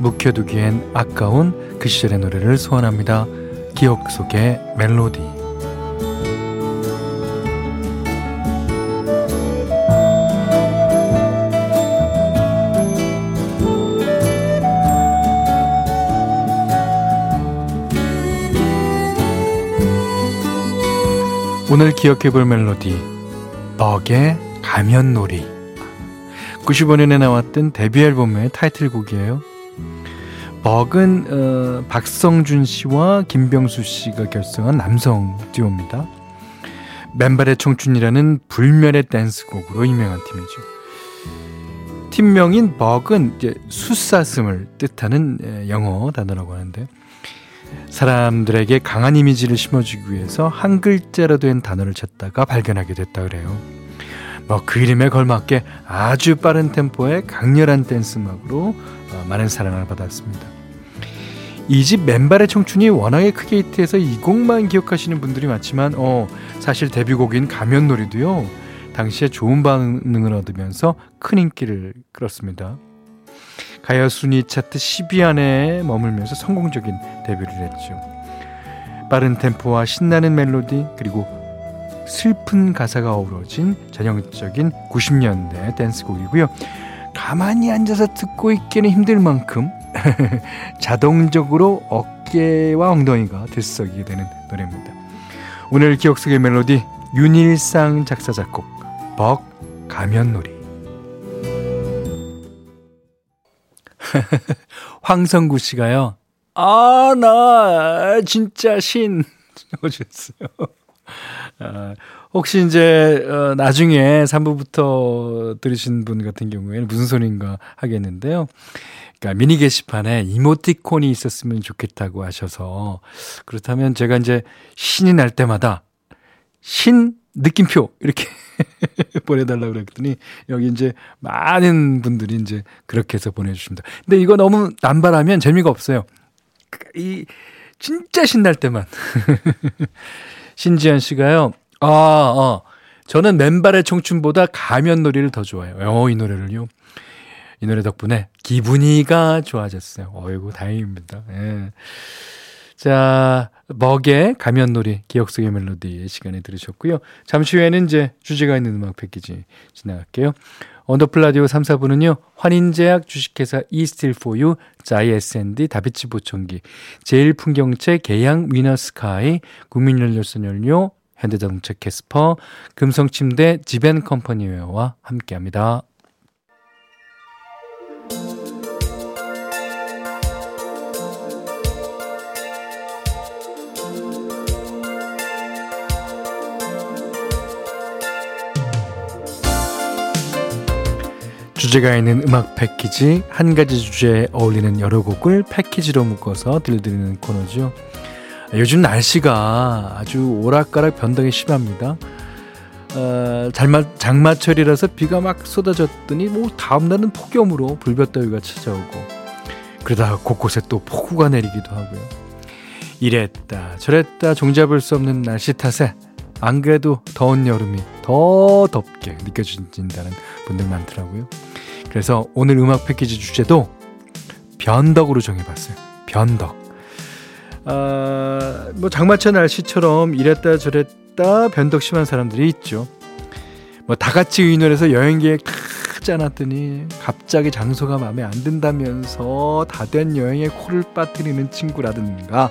묵혀두기엔 아까운 그 시절의 노래를 소환합니다. 기억 속의 멜로디. 오늘 기억해 볼 멜로디 벅의 가면놀이 95년에 나왔던 데뷔 앨범의 타이틀곡이에요. 벅은 어, 박성준 씨와 김병수 씨가 결성한 남성 듀오입니다. 맨발의 청춘이라는 불멸의 댄스곡으로 유명한 팀이죠. 팀명인 벅은 이제 숫사슴을 뜻하는 영어 단어라고 하는데 사람들에게 강한 이미지를 심어주기 위해서 한 글자로 된 단어를 찾다가 발견하게 됐다 그래요. 뭐 그 이름에 걸맞게 아주 빠른 템포의 강렬한 댄스 음악으로 어, 많은 사랑을 받았습니다. 이 집 맨발의 청춘이 워낙에 크게 히트해서 이 곡만 기억하시는 분들이 많지만 어, 사실 데뷔곡인 가면놀이도요. 당시에 좋은 반응을 얻으면서 큰 인기를 끌었습니다. 가요 순위 차트 10위 안에 머물면서 성공적인 데뷔를 했죠. 빠른 템포와 신나는 멜로디 그리고 슬픈 가사가 어우러진 전형적인 90년대 댄스곡이고요. 가만히 앉아서 듣고 있기는 힘들 만큼 자동적으로 어깨와 엉덩이가 들썩이게 되는 노래입니다. 오늘 기억 속의 멜로디 윤일상 작사 작곡 벅 가면놀이 황성구 씨가요. 아, 나 진짜 신 적어주셨어요. 어, 혹시 이제 어, 나중에 3부부터 들으신 분 같은 경우에는 무슨 소리인가 하겠는데요. 그러니까 미니 게시판에 이모티콘이 있었으면 좋겠다고 하셔서 그렇다면 제가 이제 신이 날 때마다 신 느낌표 이렇게 보내달라고 그랬더니 여기 이제 많은 분들이 이제 그렇게 해서 보내주십니다. 근데 이거 너무 남발하면 재미가 없어요. 이 진짜 신날 때만 신지현 씨가요. 아, 어. 저는 맨발의 청춘보다 가면놀이를 더 좋아해요. 어, 이 노래를요. 이 노래 덕분에 기분이가 좋아졌어요. 어이구, 다행입니다. 예. 자, 먹의 가면놀이, 기억 속의 멜로디 시간에 들으셨고요. 잠시 후에는 이제 주제가 있는 음악 패키지 지나갈게요. 원더풀 라디오 3, 4부는요. 환인제약 주식회사 이스틸포유, 자이 S&D 다비치 보청기, 제일풍경채 계양 위너스카이, 국민연료 썬연료, 현대자동차 캐스퍼, 금성침대 지벤컴퍼니웨어와 함께합니다. 주제가 있는 음악 패키지 한 가지 주제에 어울리는 여러 곡을 패키지로 묶어서 들려드리는 코너죠. 요즘 날씨가 아주 오락가락 변덕이 심합니다. 어, 장마, 장마철이라서 비가 막 쏟아졌더니 뭐 다음날은 폭염으로 불볕더위가 찾아오고 그러다가 곳곳에 또 폭우가 내리기도 하고요. 이랬다 저랬다 종잡을 수 없는 날씨 탓에 안 그래도 더운 여름이 더 덥게 느껴진다는 분들 많더라고요. 그래서 오늘 음악 패키지 주제도 변덕으로 정해봤어요. 변덕. 아, 뭐 장마철 날씨처럼 이랬다 저랬다 변덕 심한 사람들이 있죠. 뭐 다 같이 의논해서 여행 계획 다 짜놨더니 갑자기 장소가 마음에 안 든다면서 다 된 여행에 코를 빠뜨리는 친구라든가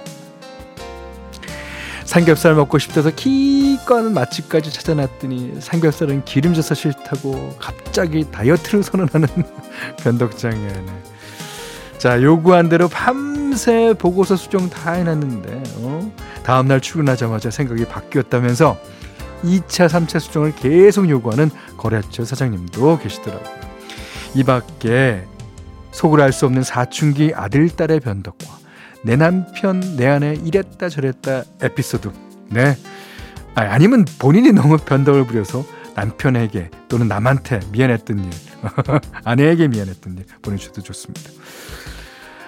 삼겹살 먹고 싶어서 기껏 맛집까지 찾아놨더니 삼겹살은 기름져서 싫다고 갑자기 다이어트를 선언하는 변덕장애네. 자 요구한 대로 밤새 보고서 수정 다 해놨는데 어? 다음날 출근하자마자 생각이 바뀌었다면서 2차 3차 수정을 계속 요구하는 거래처 사장님도 계시더라고요. 이 밖에 속을 알 수 없는 사춘기 아들, 딸의 변덕과 내 남편, 내 아내 이랬다 저랬다 에피소드. 네. 아, 아니면 본인이 너무 변덕을 부려서 남편에게 또는 남한테 미안했던 일, 아내에게 미안했던 일 보내주셔도 좋습니다.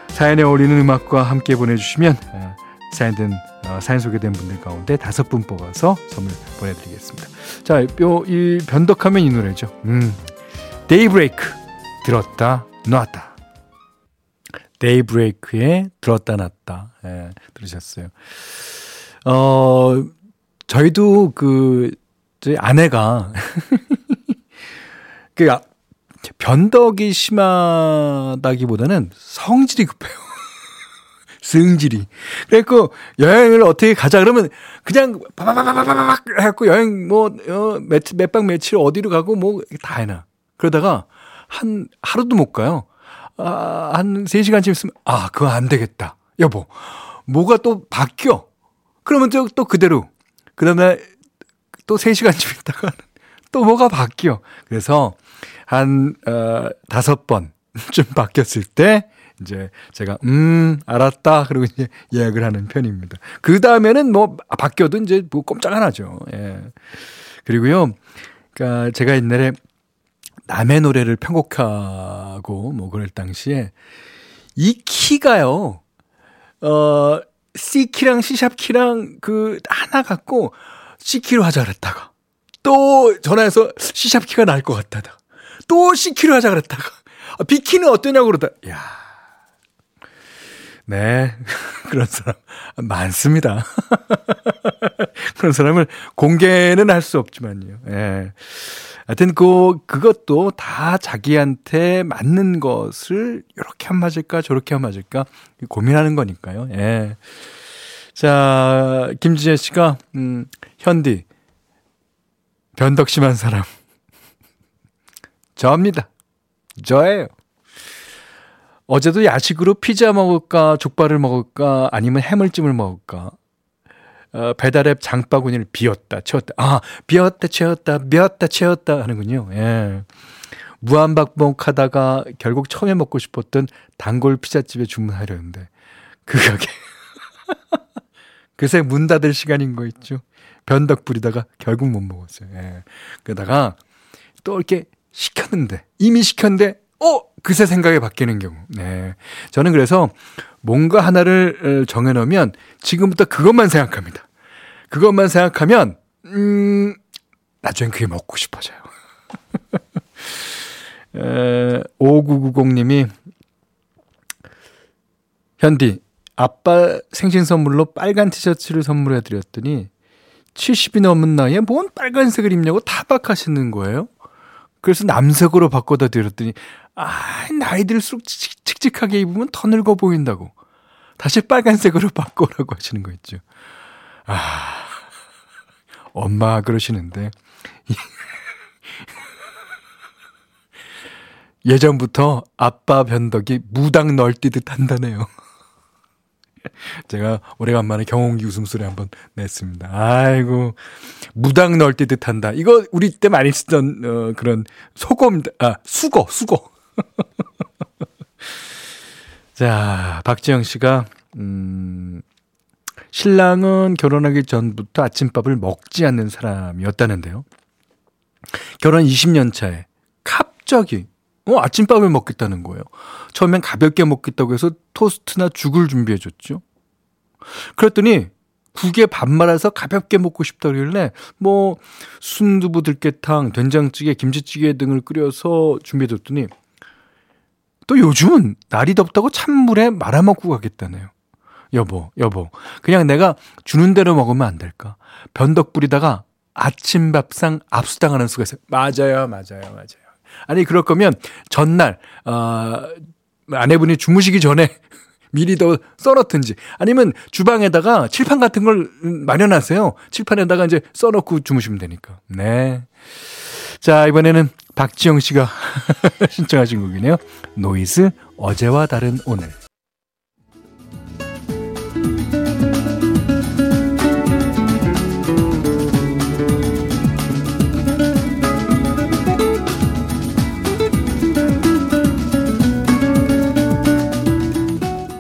사연에 어울리는 음악과 함께 보내주시면 어, 사연된 어, 사연 소개된 분들 가운데 다섯 분 뽑아서 선물 보내드리겠습니다. 자, 요, 이 변덕하면 이 노래죠. 음, 데이브레이크 들었다 놨다. 데이브레이크에 들었다 놨다. 예, 들으셨어요. 어, 저희도 그, 저희 아내가, 그, 아, 변덕이 심하다기보다는 성질이 급해요. 승질이. 그래갖고 여행을 어떻게 가자 그러면 그냥 바바바바바박 해갖고 여행 뭐, 어, 며칠 어디로 가고 뭐 다 해놔. 그러다가 한 하루도 못 가요. 아, 한 3시간쯤 있으면 아, 그거 안 되겠다. 여보. 뭐가 또 바뀌어. 그러면 또, 또 그대로. 그 다음에 또 3시간쯤 있다가 또 뭐가 바뀌어. 그래서 한, 어, 다섯 번좀 바뀌었을 때 이제 제가 음 알았다 그리고 이제 예약을 하는 편입니다. 그 다음에는 뭐 바뀌어도 이제 뭐 꼼짝 안 하죠. 예. 그리고요, 그니까 제가 옛날에 남의 노래를 편곡하고 뭐 그럴 당시에 이 키가요, 어 C 키랑 C 샵 키랑 그 하나 갖고 C 키로 하자 그랬다가 또 전화해서 C 샵 키가 나을 것 같다다. 또 C 키로 하자 그랬다가 아, B 키는 어떠냐고 그러다. 야. 네. 그런 사람 많습니다. 그런 사람을 공개는 할 수 없지만요. 예. 하여튼 그 그것도 다 자기한테 맞는 것을 이렇게 한 맞을까 저렇게 한 맞을까 고민하는 거니까요. 예. 자, 김지혜 씨가 음, 현디 변덕 심한 사람 저입니다. 저예요. 어제도 야식으로 피자 먹을까, 족발을 먹을까, 아니면 해물찜을 먹을까. 어, 배달앱 장바구니를 비웠다, 채웠다. 아, 비웠다, 채웠다, 비웠다, 채웠다 하는군요. 예. 무한박복하다가 결국 처음에 먹고 싶었던 단골 피자집에 주문하려는데 그 가게 그새 문 닫을 시간인 거 있죠. 변덕 부리다가 결국 못 먹었어요. 예. 그러다가 또 이렇게 시켰는데 이미 시켰는데 어 그새 생각이 바뀌는 경우. 네. 저는 그래서 뭔가 하나를 어, 정해놓으면 지금부터 그것만 생각합니다. 그것만 생각하면, 음, 나중엔 그게 먹고 싶어져요. 에, 5990님이, 현디, 아빠 생신 선물로 빨간 티셔츠를 선물해 드렸더니 70이 넘은 나이에 뭔 빨간색을 입냐고 타박하시는 거예요. 그래서 남색으로 바꿔다 드렸더니 아, 나이 들수록 칙칙하게 입으면 더 늙어 보인다고. 다시 빨간색으로 바꿔라고 하시는 거 있죠. 아, 엄마 그러시는데. 예전부터 아빠 변덕이 무당 널뛰듯 한다네요. 제가 오래간만에 경홍기 웃음소리 한번 냈습니다. 아이고, 무당 널뛰듯 한다. 이거 우리 때 많이 쓰던, 어, 그런 소금, 아, 수거, 수거. 자, 박지영 씨가, 음, 신랑은 결혼하기 전부터 아침밥을 먹지 않는 사람이었다는데요. 결혼 20년 차에 갑자기 어, 아침밥을 먹겠다는 거예요. 처음엔 가볍게 먹겠다고 해서 토스트나 죽을 준비해 줬죠. 그랬더니 국에 밥 말아서 가볍게 먹고 싶다 그러길래 뭐 순두부 들깨탕, 된장찌개, 김치찌개 등을 끓여서 준비해 줬더니 또 요즘은 날이 덥다고 찬물에 말아 먹고 가겠다네요. 여보, 여보. 그냥 내가 주는 대로 먹으면 안 될까? 변덕 부리다가 아침 밥상 압수당하는 수가 있어요. 맞아요, 맞아요, 맞아요. 아니, 그럴 거면 전날, 어, 아내분이 주무시기 전에 미리 더 써놓든지 아니면 주방에다가 칠판 같은 걸 마련하세요. 칠판에다가 이제 써놓고 주무시면 되니까. 네. 자, 이번에는 박지영 씨가 신청하신 곡이네요. 노이즈 어제와 다른 오늘.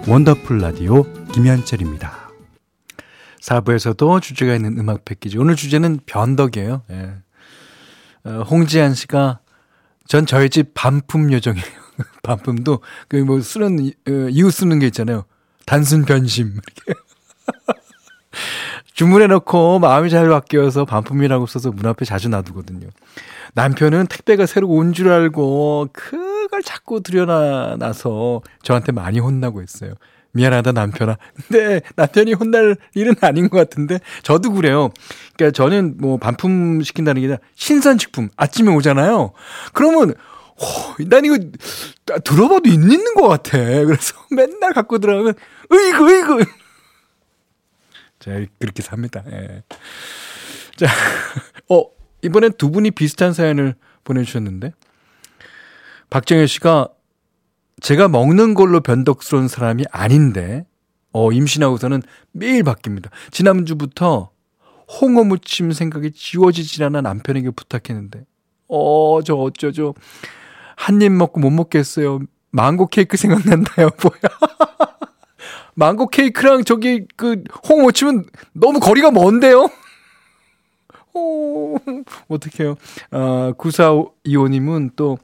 원더풀 라디오 김현철입니다. 4부에서도 주제가 있는 음악 패키지. 오늘 주제는 변덕이에요. 예. 어, 홍지한 씨가 전 저희 집 반품 요정이에요. 반품도 그 뭐 쓰는 어, 이유 쓰는 게 있잖아요. 단순 변심 이렇게. 주문해 놓고 마음이 잘 바뀌어서 반품이라고 써서 문 앞에 자주 놔두거든요. 남편은 택배가 새로 온 줄 알고 그걸 자꾸 들여놔서 저한테 많이 혼나고 있어요. 미안하다 남편아. 근데 남편이 혼날 일은 아닌 것 같은데 저도 그래요. 그러니까 저는 뭐 반품 시킨다는 게 아니라 신선식품 아침에 오잖아요. 그러면 어, 난 이거 들어봐도 있는 것 같아. 그래서 맨날 갖고 들어가면 으이구 으이구. 자 그렇게 삽니다. 예. 자, 어 이번엔 두 분이 비슷한 사연을 보내주셨는데 박정현 씨가 제가 먹는 걸로 변덕스러운 사람이 아닌데 어, 임신하고서는 매일 바뀝니다. 지난주부터 홍어 무침 생각이 지워지질 않아 남편에게 부탁했는데 어, 저 어쩌죠. 한 입 먹고 못 먹겠어요. 망고 케이크 생각난다요, 뭐야. 망고 케이크랑 저기 그 홍어 무침은 너무 거리가 먼데요? 오, 어떡해요. 어, 9425님은 또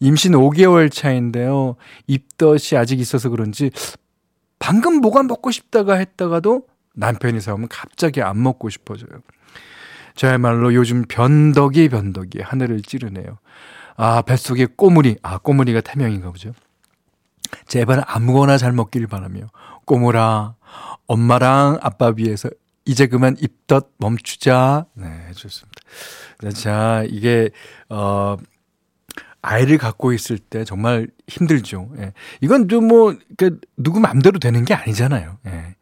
임신 5개월 차인데요. 입덧이 아직 있어서 그런지 방금 뭐가 먹고 싶다가 했다가도 남편이 사오면 갑자기 안 먹고 싶어져요. 저야말로 요즘 변덕이 변덕이 하늘을 찌르네요. 아, 뱃속에 꼬물이, 아, 꼬물이가 태명인가 보죠. 제발 아무거나 잘 먹길 바라며. 꼬물아, 엄마랑 아빠 위해서 이제 그만 입덧 멈추자. 네, 좋습니다. 자, 이게, 어, 아이를 갖고 있을 때 정말 힘들죠. 예. 이건 좀 뭐, 그, 누구 맘대로 되는 게 아니잖아요. 예.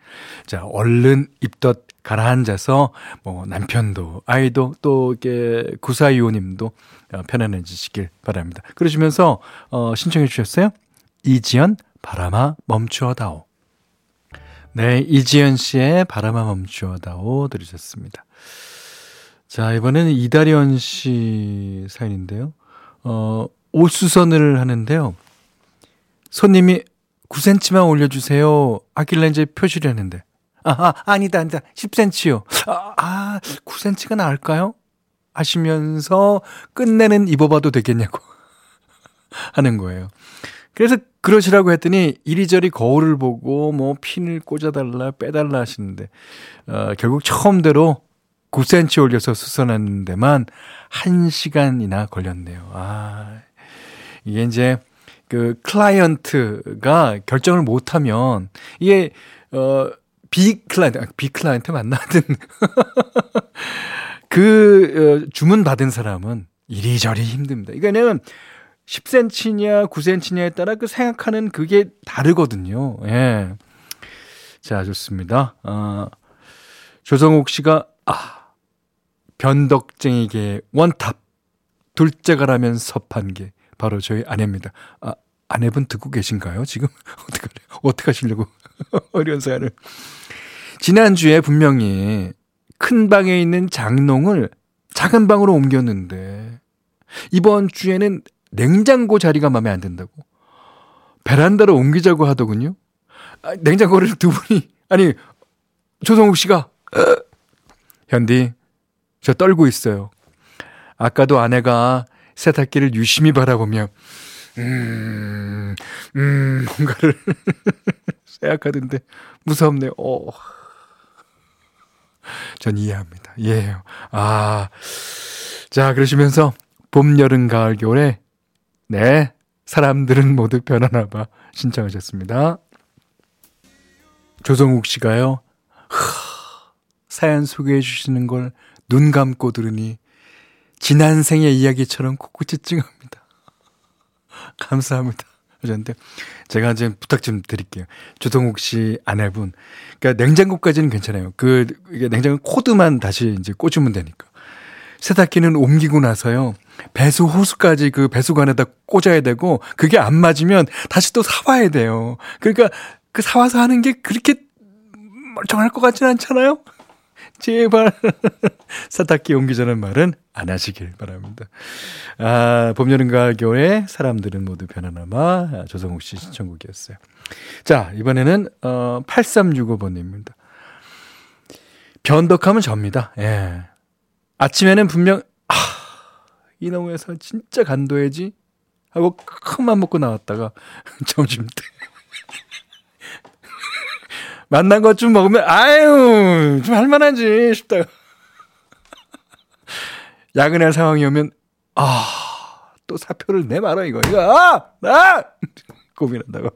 자, 얼른 입덧 가라앉아서, 뭐, 남편도, 아이도, 또, 이렇게, 구사이호님도 어, 편안해지시길 바랍니다. 그러시면서, 어, 신청해 주셨어요? 이지연, 바람아 멈추어다오. 네, 이지연 씨의 바람아 멈추어다오 들으셨습니다. 자, 이번에는 이다리언 씨 사연인데요. 어, 옷수선을 하는데요. 손님이 9cm만 올려주세요. 아길래 이제 표시를 했는데. 아, 아 아니다, 아니다. 10cm요. 아, 아 9cm가 나을까요? 하시면서 끝내는 입어봐도 되겠냐고 하는 거예요. 그래서 그러시라고 했더니 이리저리 거울을 보고 뭐 핀을 꽂아달라 빼달라 하시는데 어, 결국 처음대로 9cm 올려서 수선하는 데만 1시간이나 걸렸네요. 아, 이게 이제 그 클라이언트가 결정을 못하면 이게 어 비클라이언트 아, 비클라이언트 맞나든 그 어, 주문 받은 사람은 이리저리 힘듭니다. 이거는 10cm냐 9cm냐에 따라 그 생각하는 그게 다르거든요. 예. 자, 좋습니다. 어, 조성욱 씨가 아 변덕쟁이계 원탑 둘째가라면 섭한 게 바로 저희 아내입니다. 아, 아내분 듣고 계신가요? 지금 어떻게 어떻게 하시려고 어려운 사연을 지난주에 분명히 큰 방에 있는 장롱을 작은 방으로 옮겼는데 이번 주에는 냉장고 자리가 마음에 안 든다고 베란다로 옮기자고 하더군요. 아, 냉장고를 두 분이 아니 조성욱 씨가 현디 저 떨고 있어요. 아까도 아내가 세탁기를 유심히 바라보며 음, 음, 뭔가를 생각하던데 무섭네요. 어. 전 이해합니다. 이해해요. 아. 자, 그러시면서 봄, 여름, 가을, 겨울에 네, 사람들은 모두 변하나 봐 신청하셨습니다. 조성욱 씨가요. 사연 소개해 주시는 걸 눈 감고 들으니 지난 생의 이야기처럼 코끝이 찡합니다. 감사합니다. 하셨는데 제가 이제 부탁 좀 드릴게요. 조동욱 씨 아내분. 그러니까 냉장고까지는 괜찮아요. 그 이게 냉장고 코드만 다시 이제 꽂으면 되니까. 세탁기는 옮기고 나서요. 배수 호수까지 그 배수관에다 꽂아야 되고 그게 안 맞으면 다시 또 사와야 돼요. 그러니까 그 사와서 하는 게 그렇게 멀쩡할 것 같진 않잖아요. 제발 세탁기 옮기 전는 말은 안 하시길 바랍니다. 아, 봄, 여름, 가을, 겨울에 사람들은 모두 변하나마 조성욱 씨 신청곡이었어요. 자, 이번에는 어 8365번입니다. 변덕하면 접니다. 예. 아침에는 분명 아, 이놈에서 진짜 간도해지? 하고 큰맘 먹고 나왔다가 점심 때. 만난 것 좀 먹으면 아유 좀 할만하지 싶다가. 야근할 상황이 오면 아 또 사표를 내말아 이거. 이거 아! 아! 고민한다고.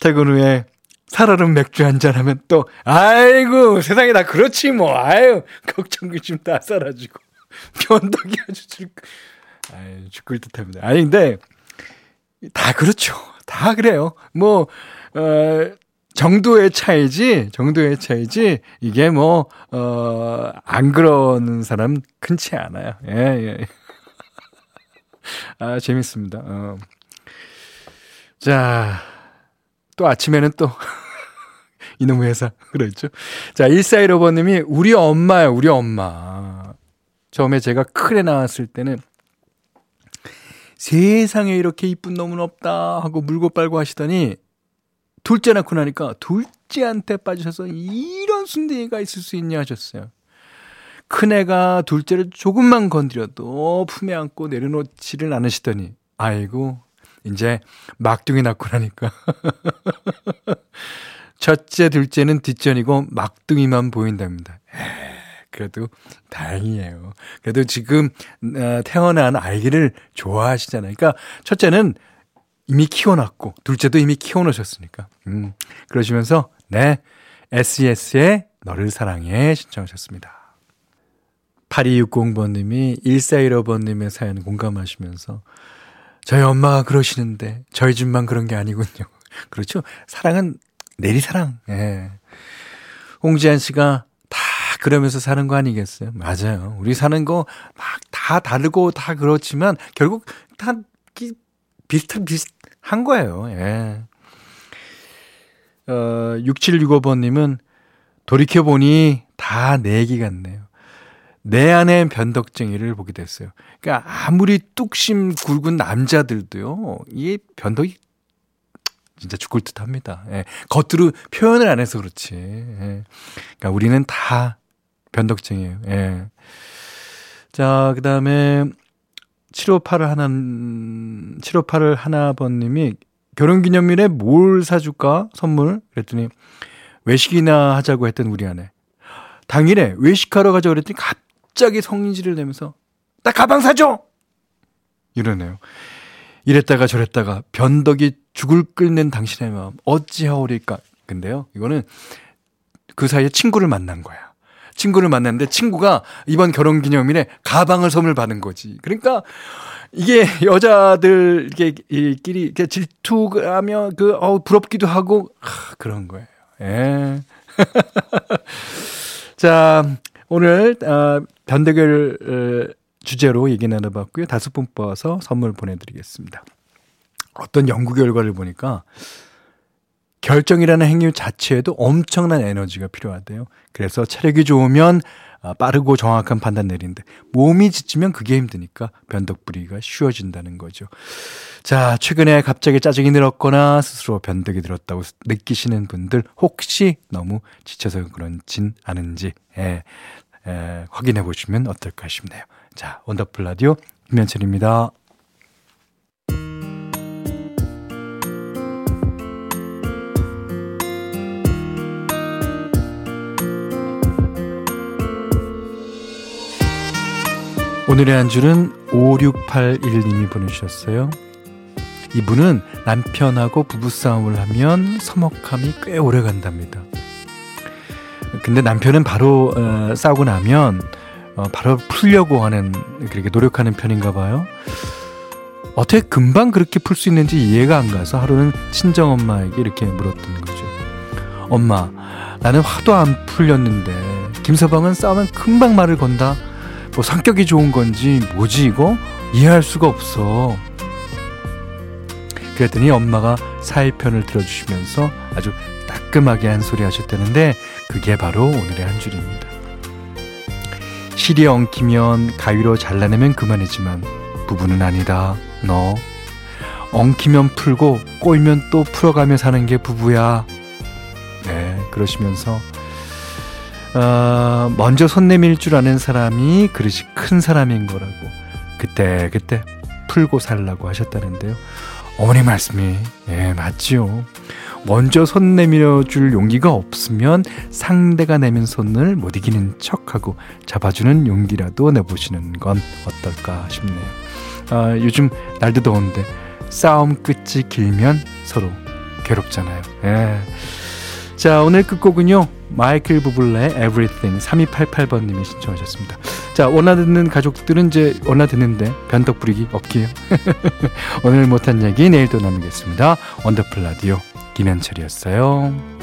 퇴근 후에 살얼음 맥주 한잔 하면 또 아이고 세상에 다 그렇지 뭐. 아유 걱정이 좀다 사라지고 변덕이 아주 줄 아유 죽을 듯 합니다 아니 근데 다 그렇죠 다 그래요 뭐 어, 정도의 차이지, 정도의 차이지, 이게 뭐, 어, 안 그러는 사람 흔치 않아요. 예, 예. 아, 재밌습니다. 어. 자, 또 아침에는 또, 이놈의 회사. 그렇죠. 자, 1415번님이 우리 엄마요, 우리 엄마. 처음에 제가 큰애 나왔을 때는 세상에 이렇게 이쁜 놈은 없다 하고 물고 빨고 하시더니 둘째 낳고 나니까 둘째한테 빠지셔서 이런 순둥이가 있을 수 있냐 하셨어요. 큰애가 둘째를 조금만 건드려도 품에 안고 내려놓지를 않으시더니 아이고 이제 막둥이 낳고 나니까 첫째 둘째는 뒷전이고 막둥이만 보인답니다. 에이, 그래도 다행이에요. 그래도 지금 어, 태어난 아이를 좋아하시잖아요. 그러니까 첫째는 이미 키워놨고 둘째도 이미 키워놓으셨으니까 음, 그러시면서 네 SES의 너를 사랑해 신청하셨습니다. 8260번님이 1415번님의 사연 공감하시면서 저희 엄마가 그러시는데 저희 집만 그런 게 아니군요. 그렇죠. 사랑은 내리사랑. 예. 홍지한 씨가 다 그러면서 사는 거 아니겠어요? 맞아요. 우리 사는 거 막 다 다르고 다 그렇지만 결국 다 비슷한 비슷 한 거예요. 예. 어, 6765번님은 돌이켜보니 다 내 얘기 같네요. 내 안의 변덕쟁이를 보게 됐어요. 그러니까 아무리 뚝심 굵은 남자들도요, 이 변덕이 진짜 죽을 듯 합니다. 예. 겉으로 표현을 안 해서 그렇지. 예. 그러니까 우리는 다 변덕쟁이에요. 예. 자, 그 다음에 758을 하나, 758을 하나번님이 결혼기념일에 뭘 사줄까? 선물? 그랬더니 외식이나 하자고 했던 우리 아내. 당일에 외식하러 가자고 그랬더니 갑자기 성질을 내면서 나 가방 사줘! 이러네요. 이랬다가 저랬다가 변덕이 죽을 끓는 당신의 마음 어찌하오리까. 근데요, 이거는 그 사이에 친구를 만난 거야. 친구를 만났는데 친구가 이번 결혼 기념일에 가방을 선물 받은 거지. 그러니까 이게 여자들 끼리 질투하며 그 어, 부럽기도 하고 하, 그런 거예요. 예. 자, 오늘 어, 변대결 어, 주제로 얘기 나눠봤고요. 다섯 분 뽑아서 선물 보내드리겠습니다. 어떤 연구 결과를 보니까 결정이라는 행위 자체에도 엄청난 에너지가 필요하대요. 그래서 체력이 좋으면 아, 빠르고 정확한 판단 내리는데 몸이 지치면 그게 힘드니까 변덕부리가 쉬워진다는 거죠. 자, 최근에 갑자기 짜증이 늘었거나 스스로 변덕이 들었다고 느끼시는 분들 혹시 너무 지쳐서 그런진 않은지 예, 예, 확인해 보시면 어떨까 싶네요. 자, 원더풀 라디오 김현철입니다. 오늘의 한 줄은 5681님이 보내주셨어요. 이분은 남편하고 부부싸움을 하면 서먹함이 꽤 오래 간답니다. 근데 남편은 바로 어, 싸우고 나면 어, 바로 풀려고 하는 그렇게 노력하는 편인가 봐요. 어떻게 금방 그렇게 풀 수 있는지 이해가 안 가서 하루는 친정 엄마에게 이렇게 물었던 거죠. 엄마, 나는 화도 안 풀렸는데 김서방은 싸우면 금방 말을 건다. 뭐 성격이 좋은 건지 뭐지 이거 이해할 수가 없어. 그랬더니 엄마가 사회 편을 들어주시면서 아주 따끔하게 한 소리 하셨다는데 그게 바로 오늘의 한 줄입니다. 실이 엉키면 가위로 잘라내면 그만이지만 부부는 아니다. 너 엉키면 풀고 꼬이면 또 풀어가며 사는 게 부부야. 네, 그러시면서 어, 먼저 손 내밀 줄 아는 사람이 그릇이 큰 사람인 거라고 그때 그때 풀고 살라고 하셨다는데요. 어머니 말씀이 예 맞지요. 먼저 손 내밀어 줄 용기가 없으면 상대가 내민 손을 못 이기는 척하고 잡아주는 용기라도 내보시는 건 어떨까 싶네요. 아, 요즘 날도 더운데 싸움 끝이 길면 서로 괴롭잖아요. 예. 자, 오늘 끝곡은요. 마이클 부블레의 Everything 3288번님이 신청하셨습니다. 자, 원하 듣는 가족들은 이제 원하 듣는데 변덕 부리기 없기요. 오늘 못한 얘기 내일 또 나누겠습니다. 원더풀 라디오 김현철이었어요.